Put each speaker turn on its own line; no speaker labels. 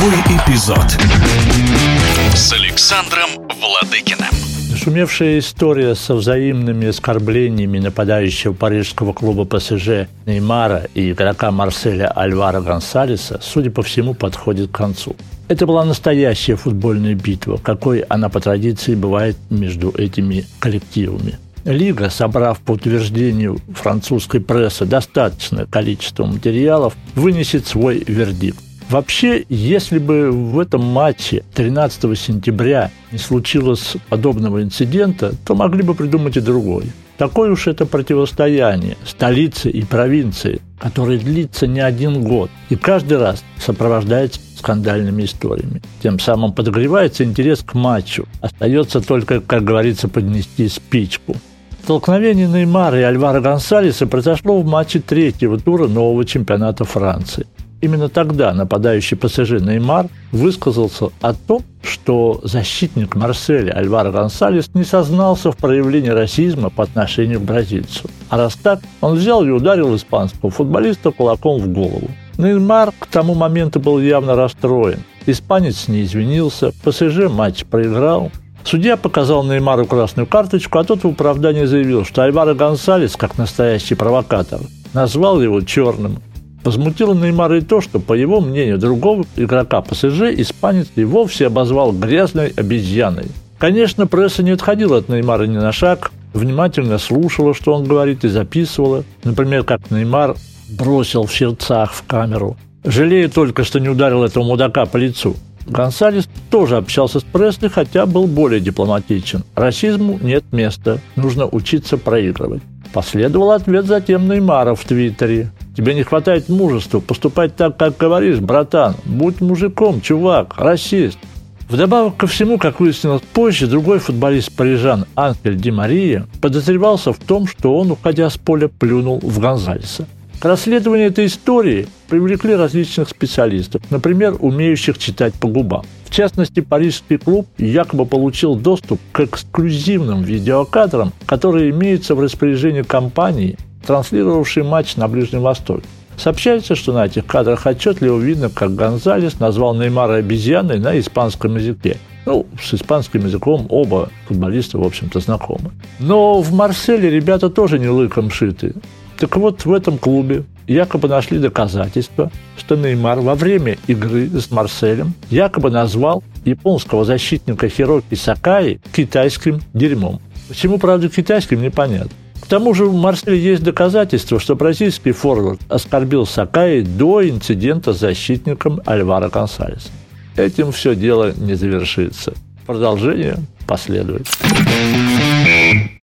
Сороковой эпизод с Александром Владыкиным.
Шумевшая история со взаимными оскорблениями нападающего парижского клуба ПСЖ Неймара и игрока Марселя Альвара Гонсалеса, судя по всему, подходит к концу. Это была настоящая футбольная битва, какой она по традиции бывает между этими коллективами. Лига, собрав по утверждению французской прессы достаточное количество материалов, вынесет свой вердикт. Вообще, если бы в этом матче 13 сентября не случилось подобного инцидента, то могли бы придумать и другой. Такое уж это противостояние столицы и провинции, которое длится не один год и каждый раз сопровождается скандальными историями. Тем самым подогревается интерес к матчу. Остается только, как говорится, поднести спичку. Столкновение Неймара и Альвара Гонсалеса произошло в матче третьего тура нового чемпионата Франции. Именно тогда нападающий ПСЖ Неймар высказался о том, что защитник Марселя Альваро Гонсалес не сознался в проявлении расизма по отношению к бразильцу. А раз так, он взял и ударил испанского футболиста кулаком в голову. Неймар к тому моменту был явно расстроен. Испанец не извинился, ПСЖ матч проиграл. Судья показал Неймару красную карточку, а тот в оправдании заявил, что Альваро Гонсалес, как настоящий провокатор, назвал его черным Возмутило Неймара и то, что, по его мнению, другого игрока ПСЖ испанец и вовсе обозвал грязной обезьяной. Конечно, пресса не отходила от Неймара ни на шаг, внимательно слушала, что он говорит, и записывала. Например, как Неймар бросил в сердцах в камеру. Жалею только, что не ударил этого мудака по лицу. Гонсалес тоже общался с прессой, хотя был более дипломатичен. Расизму нет места, нужно учиться проигрывать. Последовал ответ затем Неймара в Твиттере. Тебе не хватает мужества поступать так, как говоришь, братан. Будь мужиком, чувак, расист. Вдобавок ко всему, как выяснилось позже, другой футболист парижан Анхель Ди Мария подозревался в том, что он, уходя с поля, плюнул в Гонзалеса. К расследованию этой истории привлекли различных специалистов, например, умеющих читать по губам. В частности, парижский клуб якобы получил доступ к эксклюзивным видеокадрам, которые имеются в распоряжении компании, транслировавшей матч на Ближнем Востоке. Сообщается, что на этих кадрах отчетливо видно, как Гонзалес назвал Неймара обезьяной на испанском языке. Ну, с испанским языком оба футболиста, в общем-то, знакомы. Но в Марселе ребята тоже не лыком шиты. Так вот, в этом клубе якобы нашли доказательства, что Неймар во время игры с Марселем якобы назвал японского защитника Хироки Сакаи китайским дерьмом. Почему, правда, китайским, непонятно. Тому же в Марселе есть доказательства, что бразильский форвард оскорбил Сакаи до инцидента с защитником Альвара Консалеса. Этим все дело не завершится. Продолжение последует.